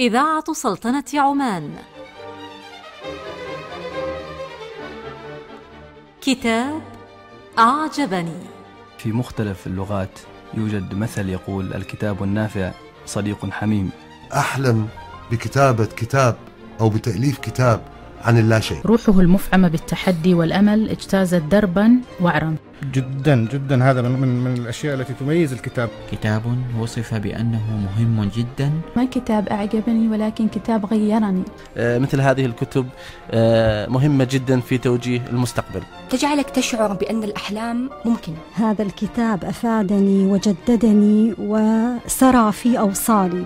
إذاعة سلطنة عمان. كتاب أعجبني. في مختلف اللغات يوجد مثل يقول الكتاب النافع صديق حميم. أحلم بكتابة كتاب أو بتأليف كتاب عن اللاشيء روحه المفعمة بالتحدي والأمل اجتازت دربا وعرا. جدا جدا. هذا من, من, من الأشياء التي تميز الكتاب. كتاب وصف بأنه مهم جدا. ما كتاب أعجبني ولكن كتاب غيرني. آه، مثل هذه الكتب آه، مهمة جدا في توجيه المستقبل. تجعلك تشعر بأن الأحلام ممكنة. هذا الكتاب أفادني وجددني وسرى في أوصالي.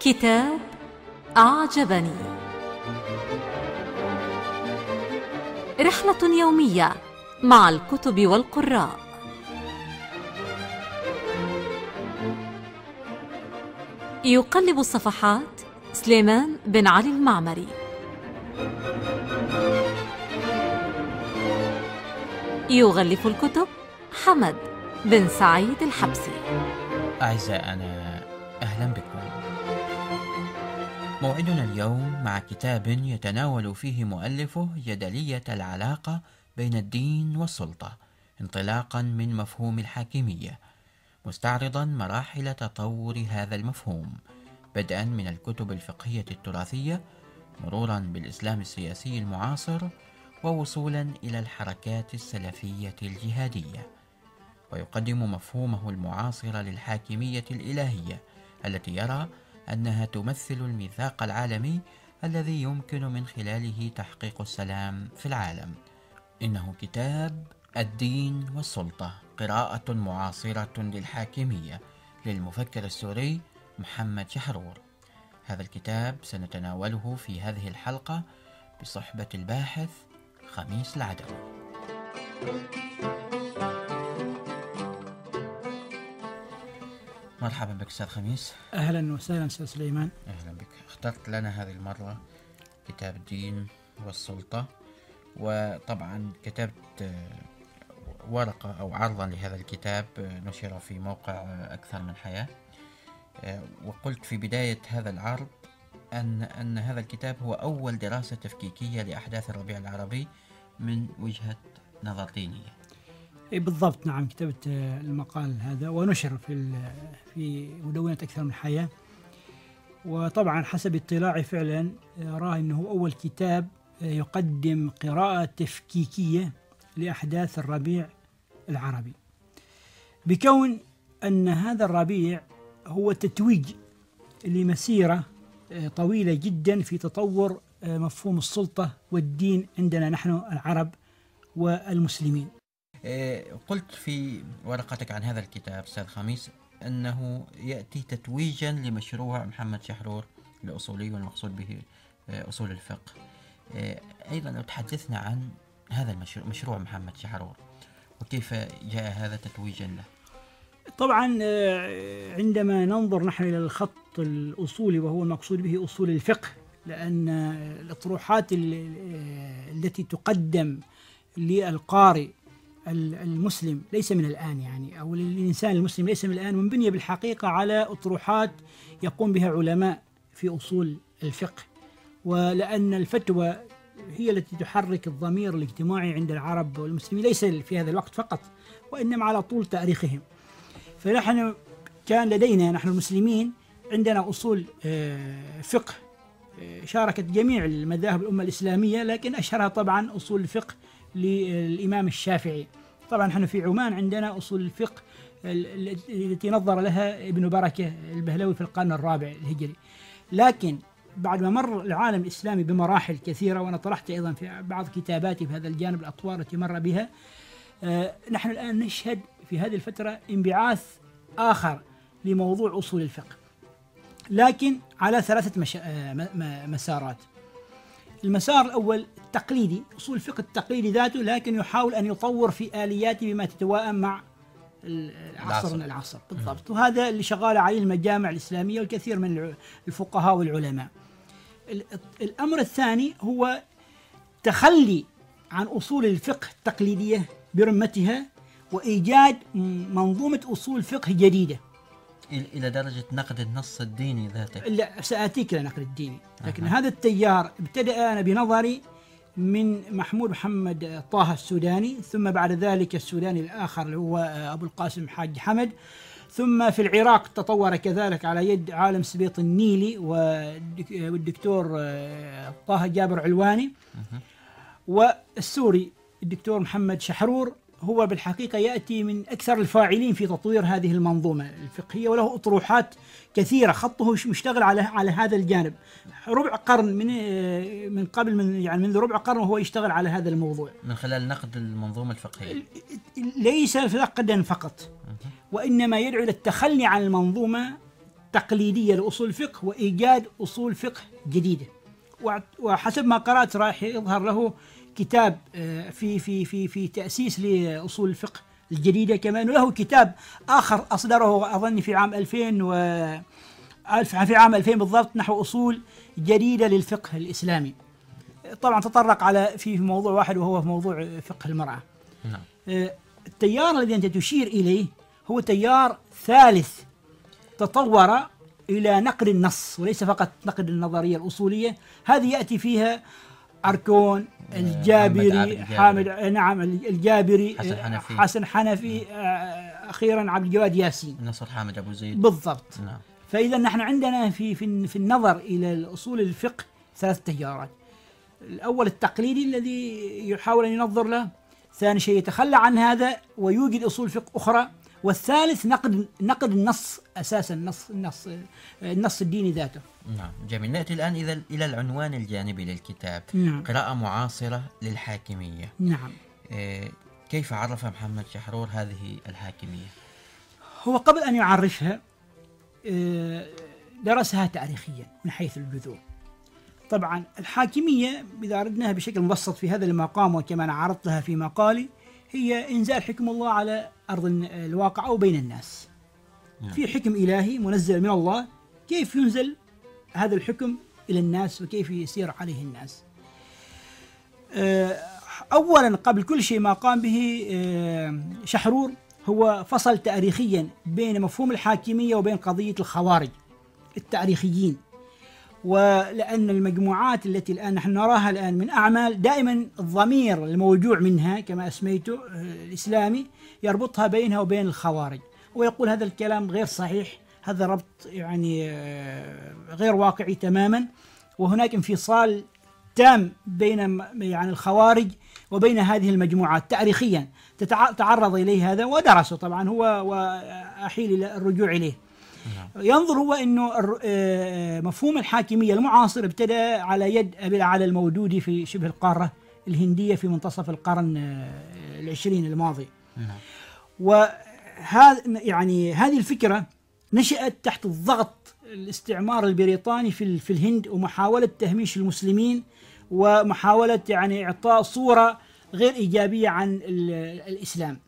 كتاب أعجبني. رحلة يومية مع الكتب والقراء. يقلب الصفحات سليمان بن علي المعمري. يغلف الكتب حمد بن سعيد الحبسي. أعزائنا أهلا بكم. موعدنا اليوم مع كتاب يتناول فيه مؤلفه جدلية العلاقة بين الدين والسلطة انطلاقا من مفهوم الحاكمية مستعرضا مراحل تطور هذا المفهوم بدءا من الكتب الفقهية التراثية مرورا بالإسلام السياسي المعاصر ووصولا إلى الحركات السلفية الجهادية. ويقدم مفهومه المعاصر للحاكمية الإلهية التي يرى أنها تمثل الميثاق العالمي الذي يمكن من خلاله تحقيق السلام في العالم. إنه كتاب الدين والسلطة قراءة معاصرة للحاكمية للمفكر السوري محمد شحرور. هذا الكتاب سنتناوله في هذه الحلقة بصحبة الباحث خميس العدوي. مرحبا بك أستاذ خميس. أهلا وسهلا أستاذ سليمان. أهلا بك. اخترت لنا هذه المرة كتاب الدين والسلطة وطبعا كتبت ورقة أو عرضا لهذا الكتاب نشر في موقع أكثر من حياة. وقلت في بداية هذا العرض أن أن هذا الكتاب هو أول دراسة تفكيكية لأحداث الربيع العربي من وجهة نظر دينية. إي بالضبط. نعم كتبت المقال هذا ونشر في في مدونة أكثر من حياة. وطبعا حسب اطلاعي فعلا أراه أنه أول كتاب يقدم قراءة تفكيكية لأحداث الربيع العربي. بكون أن هذا الربيع هو تتويج لمسيرة طويلة جدا في تطور مفهوم السلطة والدين عندنا نحن العرب والمسلمين. قلت في ورقتك عن هذا الكتاب أستاذ خميس أنه يأتي تتويجا لمشروع محمد شحرور الاصولي والمقصود به أصول الفقه. أيضا لو تحدثنا عن هذا المشروع مشروع محمد شحرور وكيف جاء هذا تتويجا له. طبعا عندما ننظر نحن إلى الخط الأصولي وهو المقصود به أصول الفقه لأن الأطروحات التي تقدم للقارئ المسلم ليس من الآن يعني أو الإنسان المسلم ليس من الآن منبنية بالحقيقة على أطروحات يقوم بها علماء في أصول الفقه. ولأن الفتوى هي التي تحرك الضمير الاجتماعي عند العرب والمسلمين ليس في هذا الوقت فقط وإنما على طول تاريخهم. فنحن كان لدينا نحن المسلمين عندنا أصول فقه شاركت جميع المذاهب الأمة الإسلامية لكن أشهرها طبعا أصول الفقه للإمام الشافعي. طبعا نحن في عمان عندنا أصول الفقه التي نظر لها ابن بركة البهلوي في القرن الرابع الهجري. لكن بعد ما مر العالم الإسلامي بمراحل كثيرة وأنا طرحت أيضا في بعض كتاباتي في هذا الجانب الأطوار التي مر بها نحن الآن نشهد في هذه الفترة انبعاث آخر لموضوع أصول الفقه. لكن على ثلاثة مش... مسارات. المسار الأول التقليدي أصول الفقه التقليدي ذاته لكن يحاول أن يطور في آلياته بما تتوائم مع العصر من العصر. بالضبط. وهذا اللي شغال عليه المجامع الإسلامية والكثير من الفقهاء والعلماء. الأمر الثاني هو تخلي عن أصول الفقه التقليدية برمتها وإيجاد منظومة أصول فقه جديدة. إلى إلى درجة نقد النص الديني ذاته لا سآتيك إلى نقد الديني. لكن أها. هذا التيار ابتدأ أنا بنظري من محمود محمد طه السوداني ثم بعد ذلك السوداني الآخر اللي هو أبو القاسم حاج حمد. ثم في العراق تطور كذلك على يد عالم سبيط النيلي والدك- والدكتور آه، طه جابر علواني. والسوري الدكتور محمد شحرور هو بالحقيقة يأتي من أكثر الفاعلين في تطوير هذه المنظومة الفقهية وله أطروحات كثيرة خطه مشتغل على على هذا الجانب. ربع قرن من آه، من قبل من يعني منذ ربع قرن وهو يشتغل على هذا الموضوع. من خلال نقد المنظومة الفقهية. ليس فقدا فقط. وإنما يدعو إلى التخلي عن المنظومة التقليدية لأصول الفقه وإيجاد أصول فقه جديدة. وع- وحسب ما قرأت راح يظهر له كتاب آه، في في في في تأسيس لأصول الفقه الجديدة كما أنه له كتاب آخر أصدره أظن في عام 2000 و في عام 2000 بالضبط نحو أصول جديدة للفقه الإسلامي. طبعا تطرق على في موضوع واحد وهو في موضوع فقه المرأة. نعم. آه، التيار الذي أنت تشير إليه هو تيار ثالث تطور إلى نقد النص وليس فقط نقد النظرية الأصولية هذه يأتي فيها أركون الجابري حامد نعم الجابري حسن آه، حنفي. حسن حنفي آه، أخيرا عبد الجواد ياسين. نصر حامد أبو زيد. بالضبط. نعم. فإذا نحن عندنا في في في النظر إلى أصول الفقه ثلاث تيارات. الأول التقليدي الذي يحاول أن ينظر له، ثاني شيء يتخلى عن هذا ويوجد أصول فقه أخرى، والثالث نقد نقد النص أساسا النص النص النص الديني ذاته. نعم جميل نأتي الآن إذا إلى العنوان الجانبي للكتاب نعم. قراءة معاصرة للحاكمية نعم. إيه، كيف عرف محمد شحرور هذه الحاكمية؟ هو قبل أن يعرفها آه، درسها تاريخيا من حيث الجذور. طبعا الحاكمية إذا أردناها بشكل مبسط في هذا المقام وكما أنا عرضتها في مقالي هي إنزال حكم الله على أرض الواقع أو بين الناس. في حكم إلهي منزل من الله كيف ينزل هذا الحكم إلى الناس وكيف يسير عليه الناس. آه، أولا قبل كل شيء ما قام به آه، شحرور هو فصل تاريخيا بين مفهوم الحاكمية وبين قضية الخوارج التاريخيين. ولأن المجموعات التي الآن نحن نراها الآن من أعمال دائما الضمير الموجوع منها كما أسميته آه، الإسلامي يربطها بينها وبين الخوارج. ويقول هذا الكلام غير صحيح هذا ربط يعني آه، غير واقعي تماما. وهناك انفصال تام بين يعني الخوارج وبين هذه المجموعات. تاريخيا تعرض إليه هذا ودرسه طبعا هو وأحيل إلى الرجوع إليه. ينظر هو إنه آه، مفهوم الحاكمية المعاصر ابتدى على يد أبي الاعلى المودودي في شبه القارة الهندية في منتصف القرن آه، العشرين الماضي. وهذا يعني هذه الفكرة نشأت تحت الضغط الاستعمار البريطاني في في الهند ومحاولة تهميش المسلمين ومحاولة يعني إعطاء صورة غير إيجابية عن ال- الإسلام.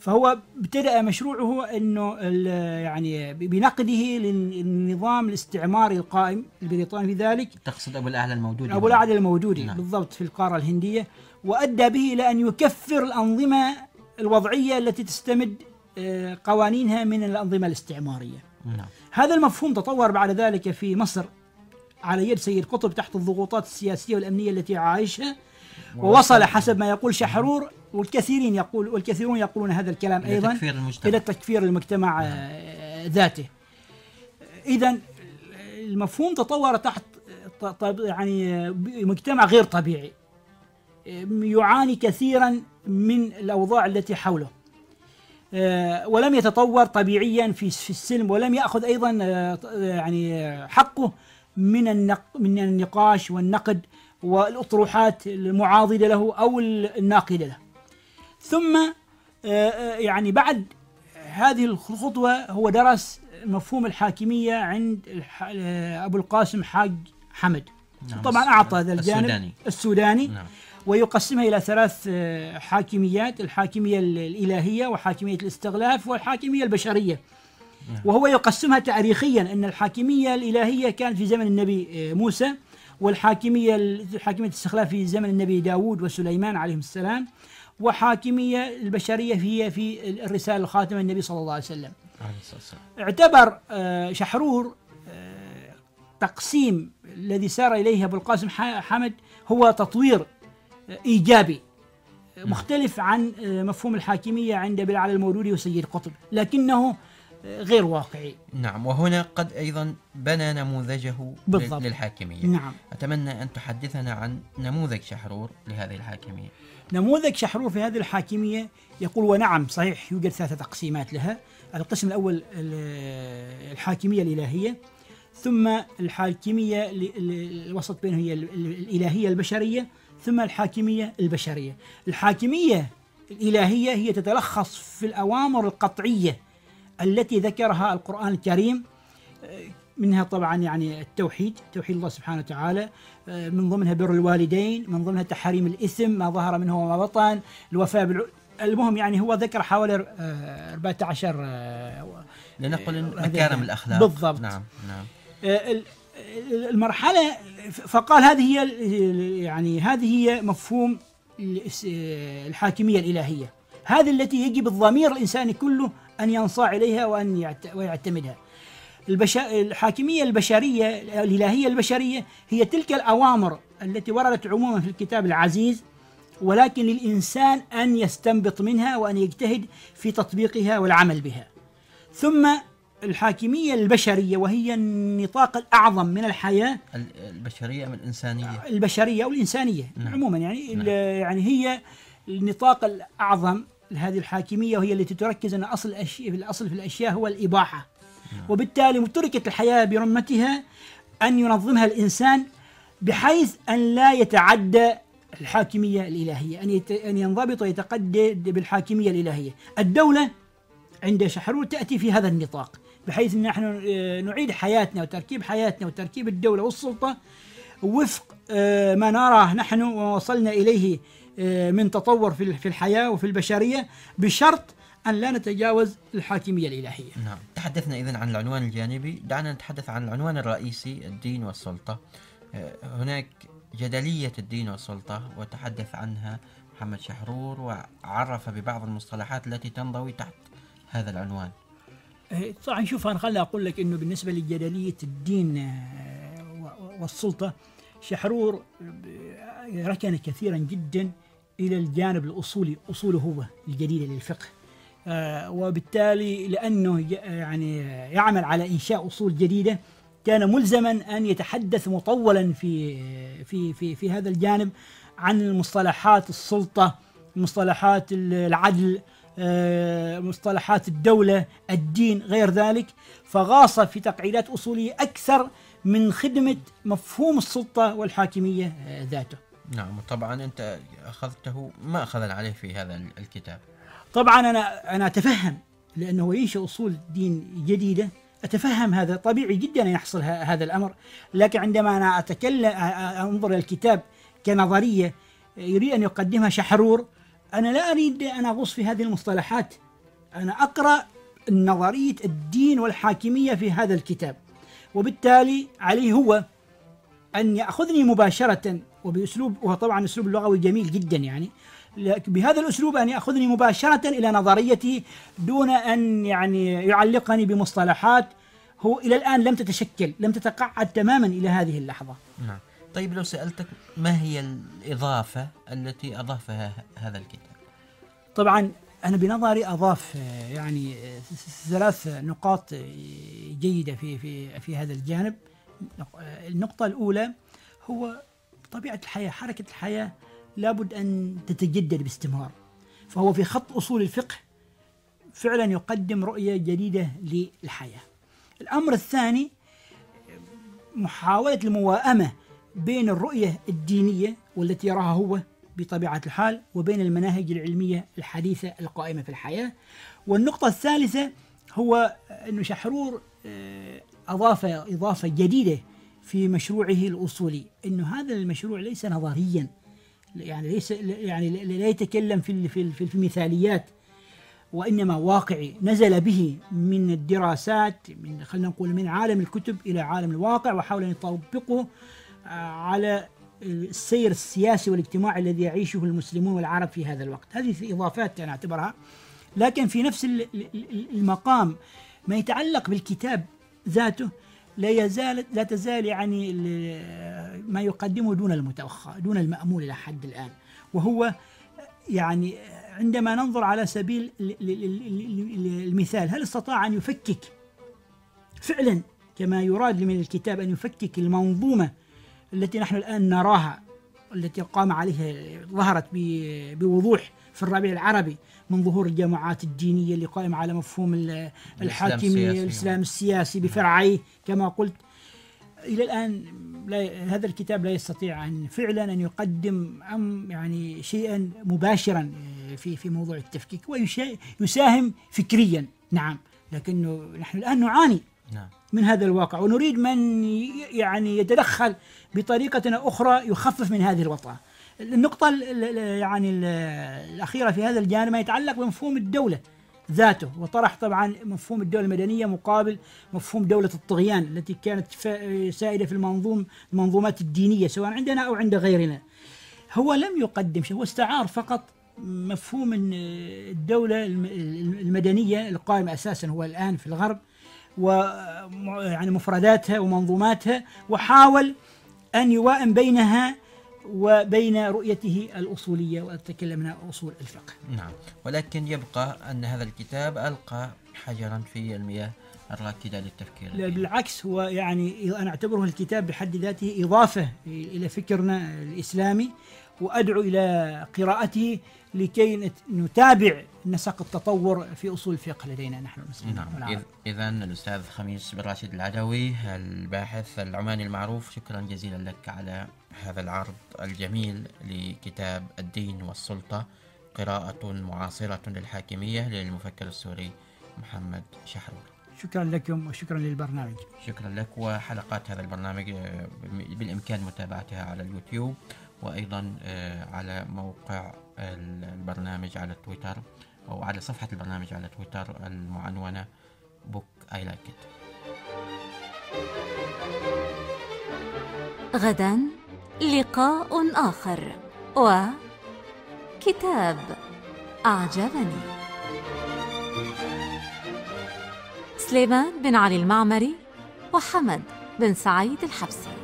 فهو ابتدأ مشروعه إنه ال- يعني بنقده للنظام الاستعماري القائم البريطاني في ذلك تقصد أبو الأعلى الموجود أبو الأعلى الموجودي نعم. بالضبط في القارة الهندية وأدى به إلى أن يكفر الأنظمة الوضعية التي تستمد آه، قوانينها من الأنظمة الاستعمارية. نعم هذا المفهوم تطور بعد ذلك في مصر على يد سيد قطب تحت الضغوطات السياسية والأمنية التي عايشها ووصل حسب ما يقول شحرور والكثيرين يقول والكثيرون يقولون هذا الكلام إلى أيضا تكفير المجتمع. إلى تكفير المجتمع آه، ذاته. اذا المفهوم تطور تحت يعني آه، مجتمع غير طبيعي يعاني كثيرا من الأوضاع التي حوله. آه، ولم يتطور طبيعيا في في السلم ولم يأخذ أيضا آه، يعني آه، حقه من من النقاش والنقد والأطروحات المعاضدة له أو الناقدة له. ثم يعني بعد هذه الخطوة هو درس مفهوم الحاكمية عند أبو القاسم حاج حمد. نعم. طبعا أعطى هذا الجانب السوداني. السوداني نعم ويقسمها إلى ثلاث آه، حاكميات الحاكمية ال- الإلهية وحاكمية الاستغلاف والحاكمية البشرية. وهو يقسمها تاريخيا أن الحاكمية الإلهية كانت في زمن النبي آه، موسى والحاكمية ال- حاكمية الاستخلاف في زمن النبي داود وسليمان عليهم السلام وحاكمية البشرية هي في الرسالة الخاتمة النبي صلى الله عليه وسلم. اعتبر آه، شحرور تقسيم الذي سار إليه أبو القاسم حمد هو تطوير إيجابي. مختلف عن آه، مفهوم الحاكمية عند بلال المولودي وسيد قطب لكنه آه، غير واقعي. نعم وهنا قد أيضا بنى نموذجه بالضبط. للحاكمية. نعم. أتمنى أن تحدثنا عن نموذج شحرور لهذه الحاكمية. نموذج شحرور في هذه الحاكمية يقول ونعم صحيح يوجد ثلاثة تقسيمات لها. القسم الأول ال- الحاكمية الإلهية ثم الحاكمية ال- ال- الوسط بينه هي ال- ال- الإلهية البشرية ثم الحاكمية البشرية. الحاكمية الإلهية هي تتلخص في الأوامر القطعية التي ذكرها القرآن الكريم منها طبعا يعني التوحيد توحيد الله سبحانه وتعالى آه، من ضمنها بر الوالدين من ضمنها تحريم الإثم ما ظهر منه وما بطن الوفاء بالع... المهم يعني هو ذكر حوالي آه، 14 آه، لنقل مكارم الأخلاق. بالضبط. نعم نعم. ال- ال- المرحلة ف- فقال هذه هي يعني هذه هي مفهوم الحاكمية الإلهية. هذه التي يجب الضمير الإنساني كله أن ينصاع إليها وأن يعت- ويعتمدها. البش... الحاكمية البشرية الإلهية البشرية هي تلك الأوامر التي وردت عموما في الكتاب العزيز ولكن للإنسان أن يستنبط منها وأن يجتهد في تطبيقها والعمل بها. ثم الحاكمية البشرية وهي النطاق الأعظم من الحياة؟ ال- البشرية من الإنسانية؟ البشرية أو الإنسانية نعم. عموما يعني نعم. يعني هي النطاق الأعظم لهذه الحاكمية وهي التي تركز أن أصل الأشياء الأصل في الأشياء هو الإباحة. وبالتالي تركت الحياة برمتها أن ينظمها الإنسان بحيث أن لا يتعدى الحاكمية الإلهية أن يت... أن ينضبط ويتقدد بالحاكمية الإلهية. الدولة عند شحرور تأتي في هذا النطاق. بحيث أن نحن آه، نعيد حياتنا وتركيب حياتنا وتركيب الدولة والسلطة وفق آه، ما نراه نحن ووصلنا إليه آه، من تطور في الحياة وفي البشرية بشرط أن لا نتجاوز الحاكمية الإلهية. نعم. تحدثنا إذن عن العنوان الجانبي. دعنا نتحدث عن العنوان الرئيسي الدين والسلطة. هناك جدلية الدين والسلطة وتحدث عنها محمد شحرور وعرف ببعض المصطلحات التي تنضوي تحت هذا العنوان. طبعا شوف أنا خليني أقول لك إنه بالنسبة لجدليه الدين آه، والسلطة شحرور آه، ركن كثيرا جدا إلى الجانب الأصولي. أصوله هو الجديده للفقه. آه، وبالتالي لأنه يعني يعمل على إنشاء أصول جديدة كان ملزما أن يتحدث مطولا في في في في هذا الجانب عن مصطلحات السلطة مصطلحات العدل مصطلحات الدولة الدين غير ذلك فغاص في تقعيدات أصولية أكثر من خدمة مفهوم السلطة والحاكمية آه، ذاته. نعم وطبعا أنت أخذته ما أخذ عليه في هذا ال- الكتاب. طبعا أنا أنا أتفهم لأنه ينشئ أصول دين جديدة أتفهم هذا طبيعي جدا أن يحصل هذا الأمر. لكن عندما أنا أتكلم أنظر إلى الكتاب كنظرية يريد أن يقدمها شحرور أنا لا أريد أن أغوص في هذه المصطلحات. أنا أقرأ نظرية الدين والحاكمية في هذا الكتاب. وبالتالي عليه هو أن يأخذني مباشرة وبأسلوب وهو طبعا أسلوب لغوي جميل جدا يعني بهذا الأسلوب أن يأخذني مباشرة إلى نظريتي دون أن يعني يعلقني بمصطلحات هو إلى الآن لم تتشكل لم تتقعد تماما إلى هذه اللحظة. نعم. طيب لو سألتك ما هي الإضافة التي أضافها هذا الكتاب؟ طبعا أنا بنظري أضاف آه، يعني آه، ثلاث نقاط آه، جيدة في في في هذا الجانب. نق- النقطة الأولى هو طبيعة الحياة حركة الحياة لابد أن تتجدد باستمرار. فهو في خط أصول الفقه فعلا يقدم رؤية جديدة للحياة. الأمر الثاني محاولة المواءمة بين الرؤية الدينية والتي يراها هو بطبيعة الحال وبين المناهج العلمية الحديثة القائمة في الحياة. والنقطة الثالثة هو أن شحرور آه، أضاف إضافة جديدة في مشروعه الأصولي أنه هذا المشروع ليس نظريا يعني ليس يعني لا يتكلم في في في المثاليات وإنما واقعي. نزل به من الدراسات من خلينا نقول من عالم الكتب إلى عالم الواقع وحاول أن يطبقه على السير السياسي والاجتماعي الذي يعيشه المسلمون والعرب في هذا الوقت. هذه في إضافات أنا أعتبرها. لكن في نفس ال- ال- المقام ما يتعلق بالكتاب ذاته لا يزال لا تزال يعني ما يقدمه دون المتوخى دون المأمول إلى حد الآن. وهو يعني عندما ننظر على سبيل ال- ال- ال- ال- المثال هل استطاع أن يفكك فعلا كما يراد من الكتاب أن يفكك المنظومة التي نحن الآن نراها التي قام عليها ظهرت بوضوح في الربيع العربي من ظهور الجماعات الدينية اللي قائمة على مفهوم ال- الحاكمية السياسي. الإسلام السياسي بفرعيه كما قلت. إلى الآن لا هذا الكتاب لا يستطيع أن فعلا أن يقدم أم يعني شيئا مباشرا في في موضوع التفكيك ويساهم فكريا. نعم لكنه نحن الآن نعاني نعم. من هذا الواقع. ونريد من يعني يتدخل بطريقة أخرى يخفف من هذه الوطأة. النقطة ال- ال- ال- يعني ال- الأخيرة في هذا الجانب ما يتعلق بمفهوم الدولة ذاته. وطرح طبعا مفهوم الدولة المدنية مقابل مفهوم دولة الطغيان التي كانت سائدة في المنظوم المنظومات الدينية سواء عندنا أو عند غيرنا. هو لم يقدم شيء هو استعار فقط مفهوم الدولة الم- المدنية القائمة أساسا هو الآن في الغرب و يعني مفرداتها ومنظوماتها وحاول أن يوائم بينها وبين رؤيته الأصولية وأتكلم عن أصول الفقه. نعم. ولكن يبقى أن هذا الكتاب ألقى حجرا في المياه الراكدة للتفكير. لا بالعكس هو يعني أنا أعتبره الكتاب بحد ذاته إضافة إلى فكرنا الإسلامي. وأدعو إلى قراءته لكي نت- نتابع نسق التطور في أصول الفقه لدينا نحن المسلمين. نعم. إذا الأستاذ خميس بن راشد العدوي الباحث العماني المعروف شكرا جزيلا لك على هذا العرض الجميل لكتاب الدين والسلطة قراءة معاصرة للحاكمية للمفكر السوري محمد شحرور. شكرا لكم وشكرا للبرنامج. شكرا لك وحلقات هذا البرنامج بالإمكان متابعتها على اليوتيوب. وأيضا آه، على موقع البرنامج على تويتر أو على صفحة البرنامج على تويتر المعنونة Book I Like غدا لقاء آخر وكتاب أعجبني. سليمان بن علي المعمري وحمد بن سعيد الحبسي.